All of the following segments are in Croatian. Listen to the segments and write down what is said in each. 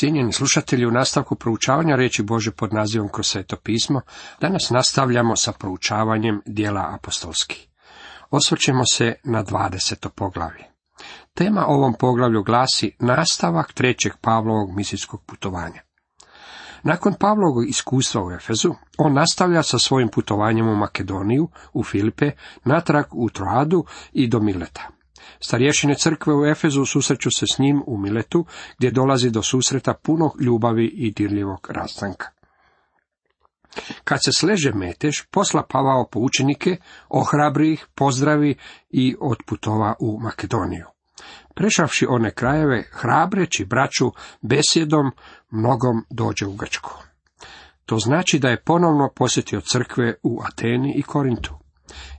Cijenjeni slušatelji, u nastavku proučavanja reći Bože pod nazivom kroz sveto pismo, danas nastavljamo sa proučavanjem dijela apostolskih. Osvrćemo se na 20. poglavlje. Tema ovom poglavlju glasi nastavak trećeg Pavlovog misijskog putovanja. Nakon Pavlovog iskustva u Efezu, on nastavlja sa svojim putovanjem u Makedoniju, u Filipe, natrag u Troadu i do Mileta. Starješine crkve u Efezu susreću se s njim u Miletu, gdje dolazi do susreta puno ljubavi i dirljivog rastanka. Kad se sleže metež, posla Pavao po učenike, ohrabri ih, pozdravi i otputova u Makedoniju. Prešavši one krajeve, hrabreći braću besjedom, mnogom dođe u Grčku. To znači da je ponovno posjetio crkve u Ateni i Korintu.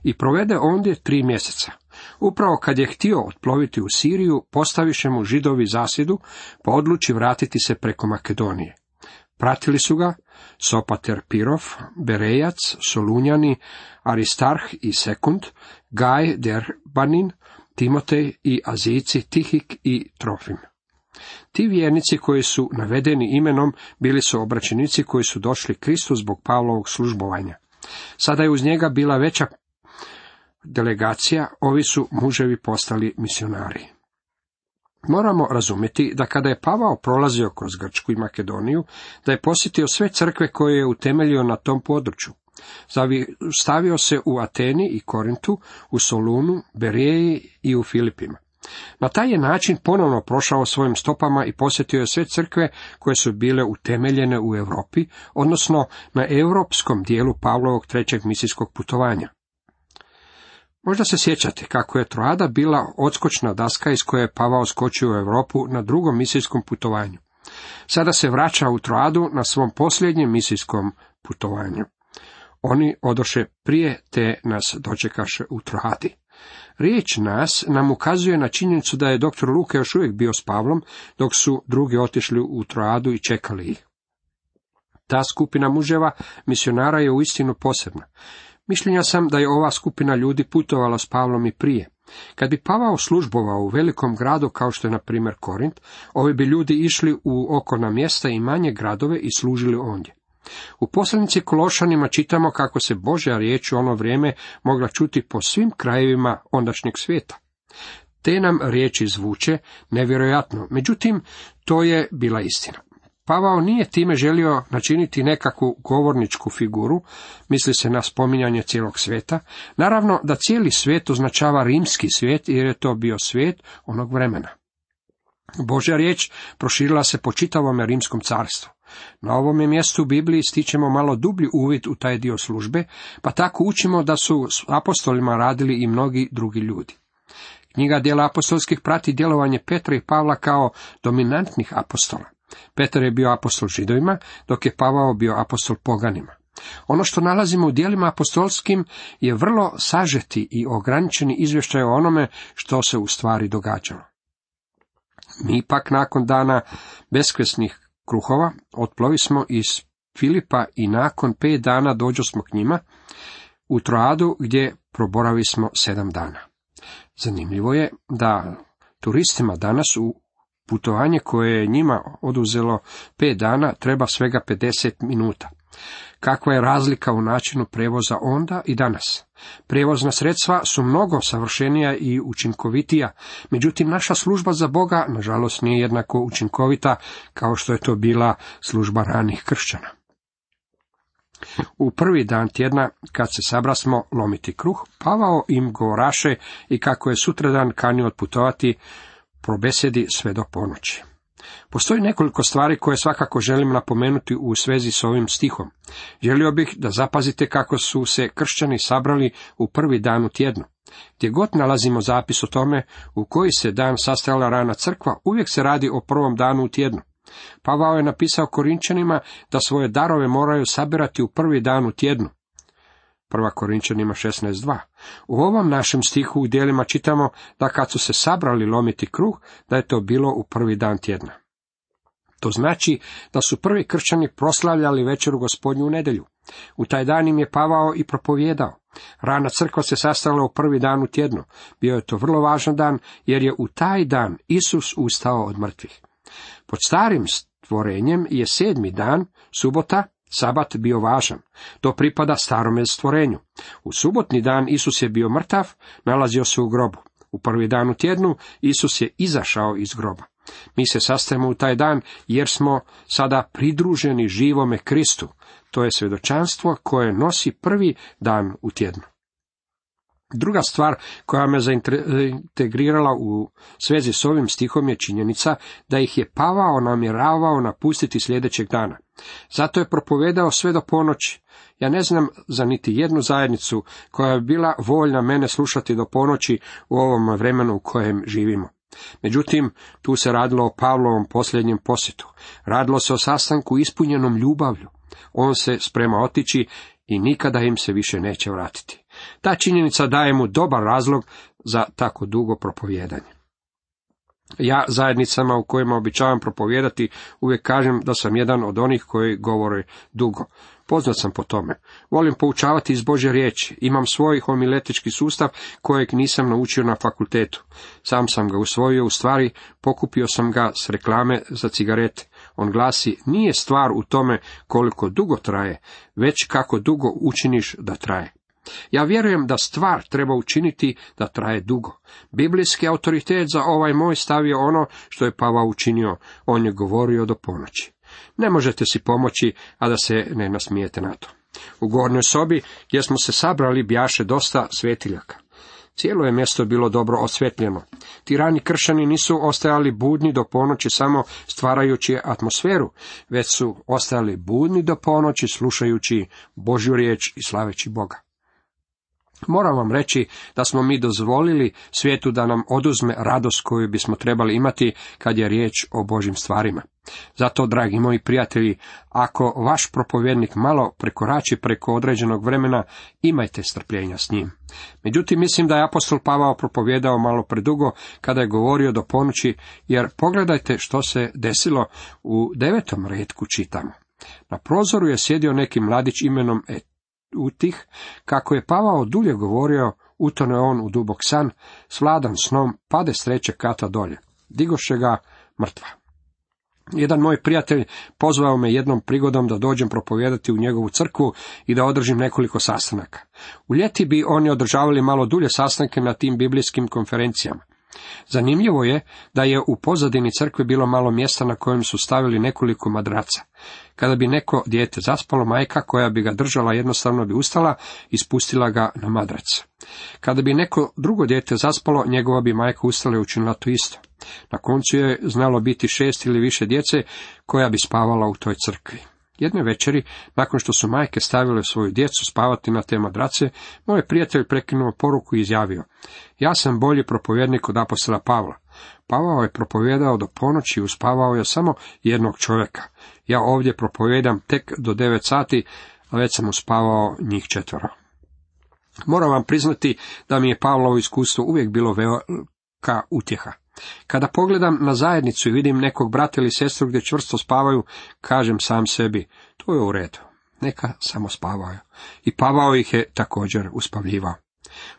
I provede ondje tri mjeseca. Upravo kad je htio otploviti u Siriju, postaviše mu židovi zasjedu, pa odluči vratiti se preko Makedonije. Pratili su ga Sopater Pirov, Berejac, Solunjani, Aristarh i Sekund, Gaj Derbanin, Timotej i Azici, Tihik i Trofim. Ti vjernici koji su navedeni imenom bili su obraćenici koji su došli Kristu zbog Pavlovog službovanja. Sada je uz njega bila veća delegacija, ovi su muževi postali misionari. Moramo razumjeti da kada je Pavao prolazio kroz Grčku i Makedoniju, da je posjetio sve crkve koje je utemeljio na tom području. Stavio se u Ateni i Korintu, u Solunu, Berijeji i u Filipima. Na taj je način ponovno prošao svojim stopama i posjetio je sve crkve koje su bile utemeljene u Europi, odnosno na europskom dijelu Pavlovog trećeg misijskog putovanja. Možda se sjećate kako je Troada bila odskočna daska iz koje je Pavao skočio u Europu na drugom misijskom putovanju. Sada se vraća u Troadu na svom posljednjem misijskom putovanju. Oni odoše prije te nas dočekaše u Troadi. Riječ nas nam ukazuje na činjenicu da je doktor Luka još uvijek bio s Pavlom, dok su drugi otišli u Troadu i čekali ih. Ta skupina muževa misionara je uistinu posebna. Mišljenja sam da je ova skupina ljudi putovala s Pavlom i prije. Kad bi Pavao službovao u velikom gradu kao što je na primjer Korint, ovi bi ljudi išli u okolna mjesta i manje gradove i služili ondje. U poslanici Kološanima čitamo kako se Božja riječ u ono vrijeme mogla čuti po svim krajevima ondašnjeg svijeta. Te nam riječi zvuče nevjerojatno, međutim, to je bila istina. Pavao nije time želio načiniti nekakvu govorničku figuru, misli se na spominjanje cijelog svijeta, naravno da cijeli svijet označava rimski svijet jer je to bio svijet onog vremena. Božja riječ proširila se po čitavome rimskom carstvu. Na ovome mjestu u Bibliji stičemo malo dublji uvid u taj dio službe, pa tako učimo da su s apostolima radili i mnogi drugi ljudi. Knjiga djela apostolskih prati djelovanje Petra i Pavla kao dominantnih apostola. Petar je bio apostol židovima, dok je Pavao bio apostol poganima. Ono što nalazimo u dijelima apostolskim je vrlo sažeti i ograničeni izvještaj o onome što se u stvari događalo. Mi pak nakon dana beskresnih kruhova otplovi smo iz Filipa i nakon pet dana dođo smo k njima u Troadu gdje proboravi smo sedam dana. Zanimljivo je da turistima danas u putovanje koje je njima oduzelo pet dana treba svega 50 minuta. Kakva je razlika u načinu prevoza onda i danas? Prevozna sredstva su mnogo savršenija i učinkovitija, međutim naša služba za Boga nažalost nije jednako učinkovita kao što je to bila služba ranih kršćana. U prvi dan tjedna, kad se sabrasmo lomiti kruh, Pavao im govoraše i kako je sutradan kanio otputovati probesedi sve do ponoći. Postoji nekoliko stvari koje svakako želim napomenuti u svezi s ovim stihom. Želio bih da zapazite kako su se kršćani sabrali u prvi dan u tjednu. Gdje god nalazimo zapis o tome u koji se dan sastajala rana crkva, uvijek se radi o prvom danu u tjednu. Pavao je napisao Korinčanima da svoje darove moraju sabirati u prvi dan u tjednu. Prva Korinčanima 16.2. U ovom našem stihu u dijelima čitamo da kad su se sabrali lomiti kruh, da je to bilo u prvi dan tjedna. To znači da su prvi kršćani proslavljali večeru gospodnju u nedjelju. U taj dan im je Pavao i propovjedao. Rana crkva se sastala u prvi dan u tjednu. Bio je to vrlo važan dan, jer je u taj dan Isus ustao od mrtvih. Pod starim stvorenjem je sedmi dan, subota, sabat bio važan. To pripada starome stvorenju. U subotni dan Isus je bio mrtav, nalazio se u grobu. U prvi dan u tjednu Isus je izašao iz groba. Mi se sastajemo u taj dan jer smo sada pridruženi živome Kristu. To je svjedočanstvo koje nosi prvi dan u tjednu. Druga stvar koja me zaintegrirala u svezi s ovim stihom je činjenica da ih je Pavao namjeravao napustiti sljedećeg dana. Zato je propovedao sve do ponoći. Ja ne znam za niti jednu zajednicu koja bi bila voljna mene slušati do ponoći u ovom vremenu u kojem živimo. Međutim, tu se radilo o Pavlovom posljednjem posjetu. Radilo se o sastanku ispunjenom ljubavlju. On se sprema otići i nikada im se više neće vratiti. Ta činjenica daje mu dobar razlog za tako dugo propovjedanje. Ja zajednicama u kojima običavam propovijedati uvijek kažem da sam jedan od onih koji govore dugo. Poznat sam po tome. Volim poučavati iz Bože riječi. Imam svoj homiletički sustav kojeg nisam naučio na fakultetu. Sam sam ga usvojio, u stvari pokupio sam ga s reklame za cigarete. On glasi, nije stvar u tome koliko dugo traje, već kako dugo učiniš da traje. Ja vjerujem da stvar treba učiniti da traje dugo. Biblijski autoritet za ovaj moj stav je ono što je Pava učinio. On je govorio do ponoći. Ne možete si pomoći, a da se ne nasmijete na to. U gornjoj sobi gdje smo se sabrali bjaše dosta svetiljaka. Cijelo je mjesto bilo dobro osvjetljeno. Ti rani kršani nisu ostajali budni do ponoći samo stvarajući atmosferu, već su ostajali budni do ponoći slušajući Božju riječ i slaveći Boga. Moram vam reći da smo mi dozvolili svijetu da nam oduzme radost koju bismo trebali imati kad je riječ o Božim stvarima. Zato, dragi moji prijatelji, ako vaš propovjednik malo prekorači preko određenog vremena, imajte strpljenja s njim. Međutim, mislim da je apostol Pavao propovjedao malo predugo kada je govorio do ponoći, jer pogledajte što se desilo u devetom redku čitamo. Na prozoru je sjedio neki mladić imenom Et utih, kako je Pavao dulje govorio, utone on u dubok san, s vladan snom, pade s trećeg kata dolje. Digoše ga mrtva. Jedan moj prijatelj pozvao me jednom prigodom da dođem propovijedati u njegovu crkvu i da održim nekoliko sastanaka. U ljeti bi oni održavali malo dulje sastanke na tim biblijskim konferencijama. Zanimljivo je da je u pozadini crkve bilo malo mjesta na kojem su stavili nekoliko madraca. Kada bi neko dijete zaspalo, majka koja bi ga držala jednostavno bi ustala i spustila ga na madrac. Kada bi neko drugo dijete zaspalo, njegova bi majka ustala i učinila to isto. Na koncu je znalo biti šest ili više djece koja bi spavala u toj crkvi. Jedne večeri, nakon što su majke stavile svoju djecu spavati na te madrace, moj prijatelj prekinuo poruku i izjavio, ja sam bolji propovjednik od apostola Pavla. Pavao je propovjedao do ponoći i uspavao je samo jednog čovjeka. Ja ovdje propovjedam tek do devet sati, a već sam uspavao njih četvoro. Moram vam priznati da mi je Pavlovo iskustvo uvijek bilo velika utjeha. Kada pogledam na zajednicu i vidim nekog brata ili sestru gdje čvrsto spavaju, kažem sam sebi, to je u redu, neka samo spavaju. I Pavao ih je također uspavljivao.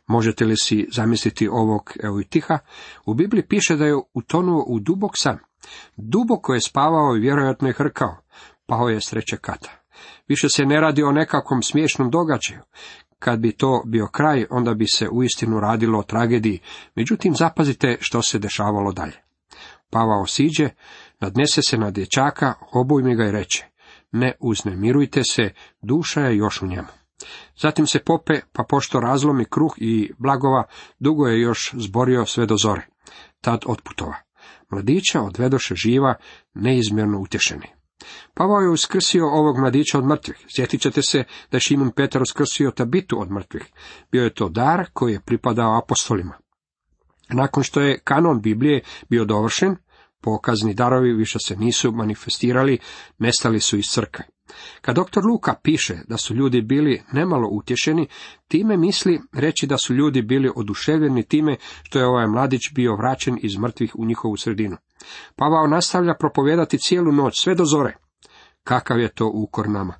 Možete li si zamisliti ovog Eutiha? U Bibliji piše da je utonuo u dubok san. Duboko je spavao i vjerojatno je hrkao. Pao je sreće kata. Više se ne radi o nekakvom smiješnom događaju. Kad bi to bio kraj, onda bi se uistinu radilo o tragediji, međutim zapazite što se dešavalo dalje. Pavao siđe, nadnese se na dječaka, obujmi ga i reče, ne uznemirujte se, duša je još u njemu. Zatim se pope, pa pošto razlomi kruh i blagova, dugo je još zborio sve do zore. Tad otputova. Mladića odvedoše živa, neizmjerno utješeni. Pavao je uskrsio ovog mladića od mrtvih. Sjetit ćete se da je Šimun Petar uskrsio tabitu od mrtvih. Bio je to dar koji je pripadao apostolima. Nakon što je kanon Biblije bio dovršen, pokazni darovi više se nisu manifestirali, nestali su iz crkve. Kad doktor Luka piše da su ljudi bili nemalo utješeni, time misli reći da su ljudi bili oduševljeni time što je ovaj mladić bio vraćen iz mrtvih u njihovu sredinu. Pavao nastavlja propovijedati cijelu noć, sve do zore. Kakav je to ukor nama?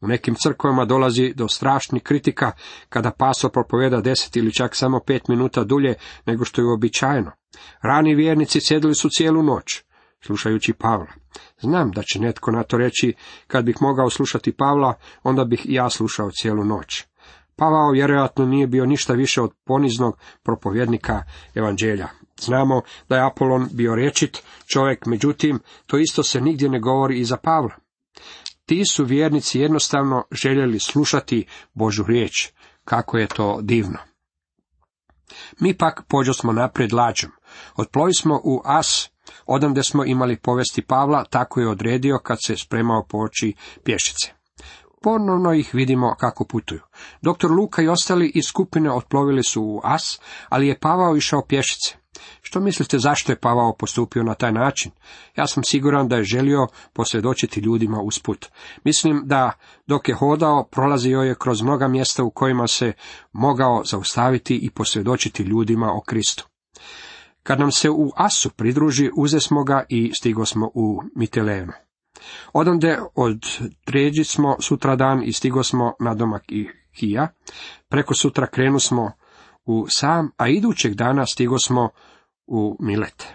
U nekim crkvama dolazi do strašnih kritika kada paso propoveda deset ili čak samo pet minuta dulje nego što je uobičajeno. Rani vjernici sjedili su cijelu noć. slušajući Pavla. Znam da će netko na to reći, kad bih mogao slušati Pavla, onda bih i ja slušao cijelu noć. Pavao vjerojatno nije bio ništa više od poniznog propovjednika evanđelja. Znamo da je Apolon bio rečit čovjek, međutim, to isto se nigdje ne govori i za Pavla. Ti su vjernici jednostavno željeli slušati Božu riječ. Kako je to divno. Mi pak pođo smo naprijed lađom. Otplovi smo u As, odande smo imali povesti Pavla, tako je odredio kad se spremao poći pješice. Ponovno ih vidimo kako putuju. Doktor Luka i ostali iz skupine otplovili su u As, ali je Pavao išao pješice. Što mislite zašto je Pavao postupio na taj način? Ja sam siguran da je želio posvjedočiti ljudima usput. Mislim da dok je hodao, prolazio je kroz mnoga mjesta u kojima se mogao zaustaviti i posvjedočiti ljudima o Kristu. Kad nam se u Asu pridruži, uze smo ga i stigo smo u Mitelenu. Odande od Tređi smo sutradan i stigo smo na domak i Hija. Preko sutra krenu smo u Sam, a idućeg dana stigo smo u Milet.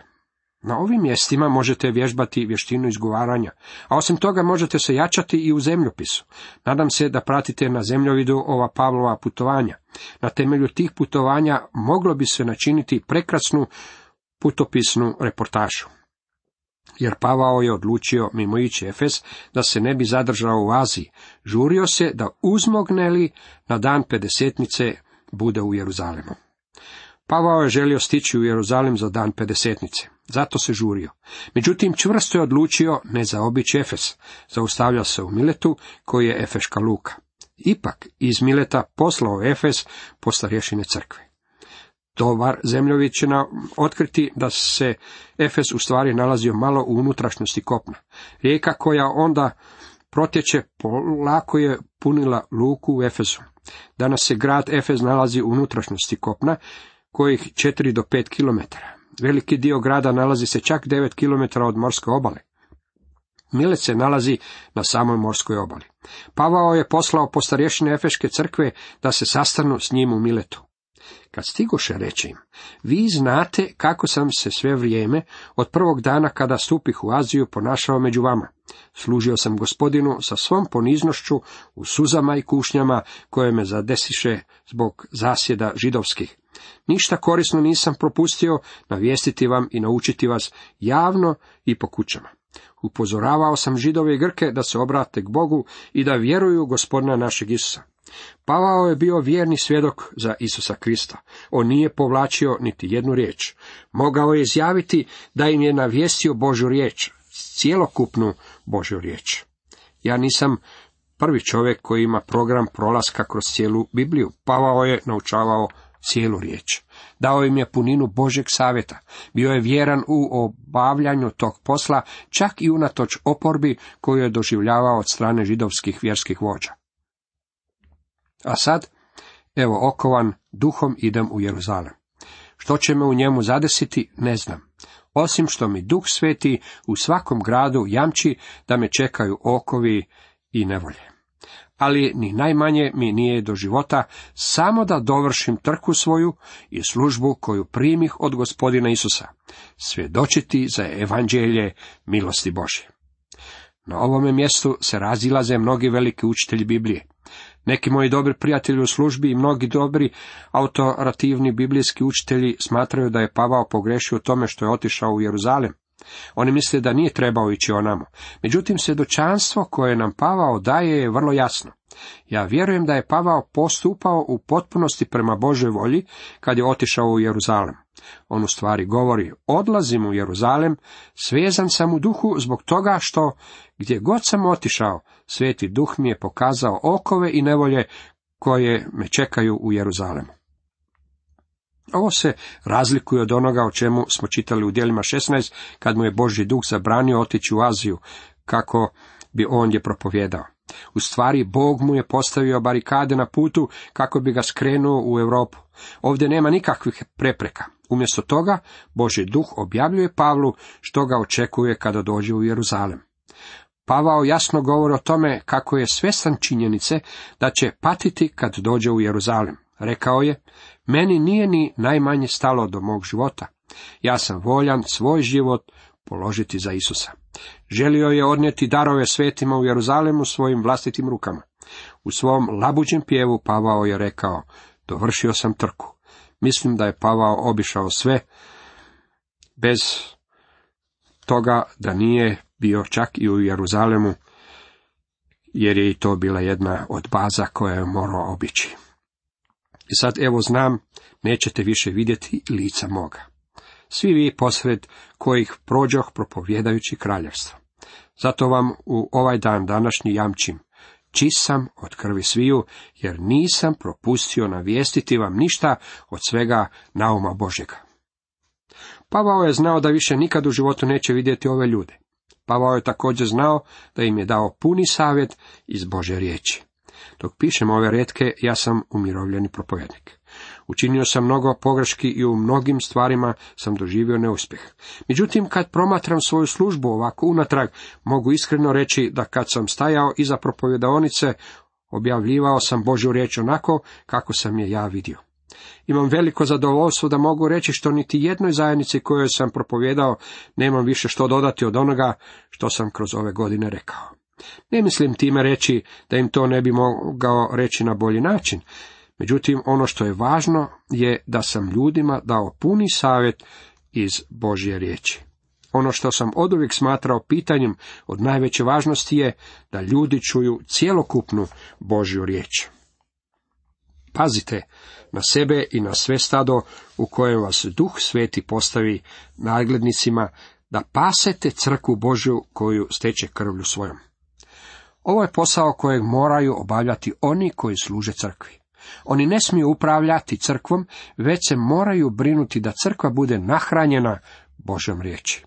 Na ovim mjestima možete vježbati vještinu izgovaranja, a osim toga možete se jačati i u zemljopisu. Nadam se da pratite na zemljovidu ova Pavlova putovanja. Na temelju tih putovanja moglo bi se načiniti prekrasnu putopisnu reportažu. Jer Pavao je odlučio mimo ići Efes da se ne bi zadržao u Aziji. Žurio se da uzmogneli na dan pedesetnice bude u Jeruzalemu. Pavao je želio stići u Jeruzalem za dan pedesetnice, zato se žurio. Međutim, čvrsto je odlučio ne zaobići Efes, zaustavlja se u Miletu, koji je Efeška luka. Ipak, iz Mileta poslao Efes po starješine crkve. Dobar zemljovid će nam otkriti da se Efes u stvari nalazio malo u unutrašnjosti kopna. Rijeka koja onda protječe polako je punila luku u Efesu. Danas se grad Efes nalazi u unutrašnjosti kopna, kojih 4 do 5 km. Veliki dio grada nalazi se čak 9 km od morske obale. Milet se nalazi na samoj morskoj obali. Pavao je poslao po starješine Efeške crkve da se sastanu s njim u Miletu. Kad stigoše reći im, vi znate kako sam se sve vrijeme, od prvog dana kada stupih u Aziju, ponašao među vama. Služio sam gospodinu sa svom poniznošću u suzama i kušnjama koje me zadesiše zbog zasjeda židovskih. Ništa korisno nisam propustio navijestiti vam i naučiti vas javno i po kućama. Upozoravao sam židove i Grke da se obrate k Bogu i da vjeruju gospodina našeg Isusa. Pavao je bio vjerni svjedok za Isusa Krista. On nije povlačio niti jednu riječ. Mogao je izjaviti da im je navijestio Božju riječ, cijelokupnu Božju riječ. Ja nisam prvi čovjek koji ima program prolaska kroz cijelu Bibliju. Pavao je naučavao cijelu riječ. Dao im je puninu Božeg savjeta. Bio je vjeran u obavljanju tog posla, čak i unatoč oporbi koju je doživljavao od strane židovskih vjerskih vođa. A sad, evo okovan, duhom idem u Jeruzalem. Što će me u njemu zadesiti, ne znam. Osim što mi duh sveti u svakom gradu jamči da me čekaju okovi i nevolje. Ali ni najmanje mi nije do života samo da dovršim trku svoju i službu koju primih od gospodina Isusa, svjedočiti za evanđelje milosti Božje. Na ovome mjestu se razilaze mnogi veliki učitelji Biblije. Neki moji dobri prijatelji u službi i mnogi dobri autorativni biblijski učitelji smatraju da je Pavao pogrešio u tome što je otišao u Jeruzalem. Oni misle da nije trebao ići onamo. Međutim, svjedočanstvo koje nam Pavao daje je vrlo jasno. Ja vjerujem da je Pavao postupao u potpunosti prema Božoj volji kad je otišao u Jeruzalem. On u stvari govori, odlazim u Jeruzalem, svezan sam u duhu zbog toga što gdje god sam otišao, sveti duh mi je pokazao okove i nevolje koje me čekaju u Jeruzalemu. Ovo se razlikuje od onoga o čemu smo čitali u dijelima 16, kad mu je Božji duh zabranio otići u Aziju, kako bi on je propovjedao. U stvari, Bog mu je postavio barikade na putu kako bi ga skrenuo u Europu. Ovdje nema nikakvih prepreka. Umjesto toga, Božji duh objavljuje Pavlu što ga očekuje kada dođe u Jeruzalem. Pavao jasno govori o tome kako je svjestan činjenice da će patiti kad dođe u Jeruzalem. Rekao je, meni nije ni najmanje stalo do mog života. Ja sam voljan svoj život položiti za Isusa. Želio je odnijeti darove svetima u Jeruzalemu svojim vlastitim rukama. U svom labuđem pjevu Pavao je rekao, dovršio sam trku. Mislim da je Pavao obišao sve, bez toga da nije bio čak i u Jeruzalemu, jer je i to bila jedna od baza koja je morao obići. I sad evo znam, nećete više vidjeti lica moga. Svi vi posred kojih prođoh propovjedajući kraljevstvo. Zato vam u ovaj dan današnji jamčim, čist sam od krvi sviju, jer nisam propustio navijestiti vam ništa od svega nauma Božega. Pavao je znao da više nikad u životu neće vidjeti ove ljude. Pavao je također znao da im je dao puni savjet iz Bože riječi. Dok pišem ove redke, ja sam umirovljeni propovjednik. Učinio sam mnogo pogreški i u mnogim stvarima sam doživio neuspjeh. Međutim, kad promatram svoju službu ovako unatrag, mogu iskreno reći da kad sam stajao iza propovjedaonice, objavljivao sam Božju riječ onako kako sam je ja vidio. Imam veliko zadovoljstvo da mogu reći što niti jednoj zajednici kojoj sam propovjedao nemam više što dodati od onoga što sam kroz ove godine rekao. Ne mislim time reći da im to ne bi mogao reći na bolji način. Međutim, ono što je važno je da sam ljudima dao puni savjet iz Božje riječi. Ono što sam oduvijek smatrao pitanjem od najveće važnosti je da ljudi čuju cjelokupnu Božju riječ. Pazite na sebe i na sve stado u kojem vas duh sveti postavi naglednicima da pasete crku Božju koju steče krvlju svojom. Ovo je posao kojeg moraju obavljati oni koji služe crkvi. Oni ne smiju upravljati crkvom, već se moraju brinuti da crkva bude nahranjena Božom riječi.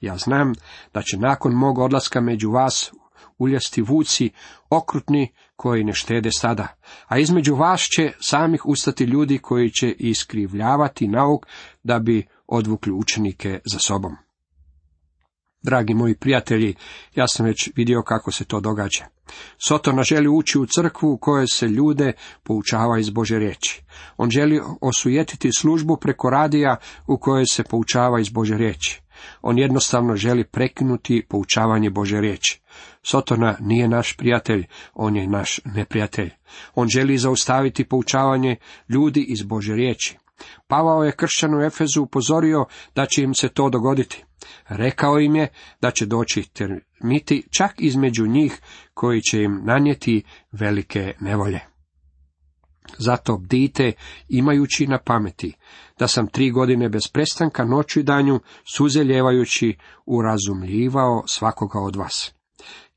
Ja znam da će nakon mog odlaska među vas uljesti vuci okrutni koji ne štede stada, a između vas će samih ustati ljudi koji će iskrivljavati nauk da bi odvukli učenike za sobom. Dragi moji prijatelji, ja sam već vidio kako se to događa. Sotona želi ući u crkvu u kojoj se ljude poučava iz Bože riječi. On želi osujetiti službu preko radija u kojoj se poučava iz Bože riječi. On jednostavno želi prekinuti poučavanje Bože riječi. Sotona nije naš prijatelj, on je naš neprijatelj. On želi zaustaviti poučavanje ljudi iz Bože riječi. Pavao je kršćanu Efezu upozorio da će im se to dogoditi. Rekao im je da će doći termiti čak između njih koji će im nanijeti velike nevolje. Zato bdite, imajući na pameti, da sam tri godine bez prestanka noću i danju, suzeljevajući, urazumljivao svakoga od vas.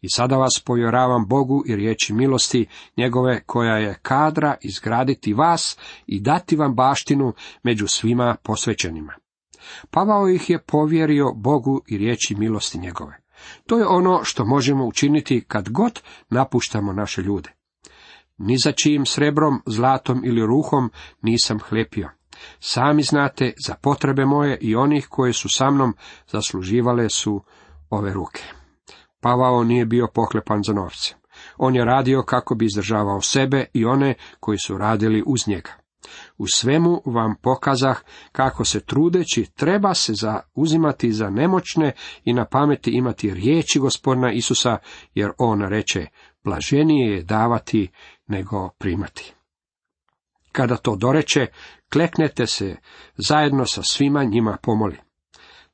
I sada vas povjeravam Bogu i riječi milosti njegove koja je kadra izgraditi vas i dati vam baštinu među svima posvećenima. Pavao ih je povjerio Bogu i riječi milosti njegove. To je ono što možemo učiniti kad god napuštamo naše ljude. Ni za čijim srebrom, zlatom ili ruhom nisam hlepio. Sami znate, za potrebe moje i onih koje su sa mnom zasluživale su ove ruke. Pavao nije bio pohlepan za novce. On je radio kako bi izdržavao sebe i one koji su radili uz njega. U svemu vam pokazah kako se trudeći treba se zauzimati za nemoćne i na pameti imati riječi gospodina Isusa, jer on reče, blaženije je davati nego primati. Kada to doreče, kleknete se zajedno sa svima njima pomoli.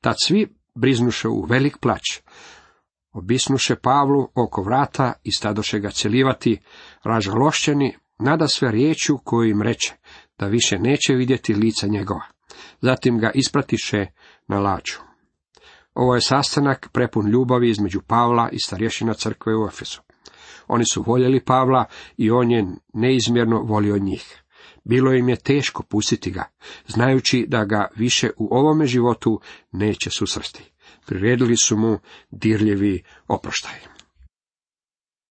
Tad svi briznuše u velik plać, obisnuše Pavlu oko vrata i stadoše ga celivati, ražalošćeni, nada sve riječu koju im reče, da više neće vidjeti lica njegova. Zatim ga ispratiše na laču. Ovo je sastanak prepun ljubavi između Pavla i starješina crkve u Efesu. Oni su voljeli Pavla i on je neizmjerno volio njih. Bilo im je teško pustiti ga, znajući da ga više u ovome životu neće susresti. Priredili su mu dirljivi oproštaj.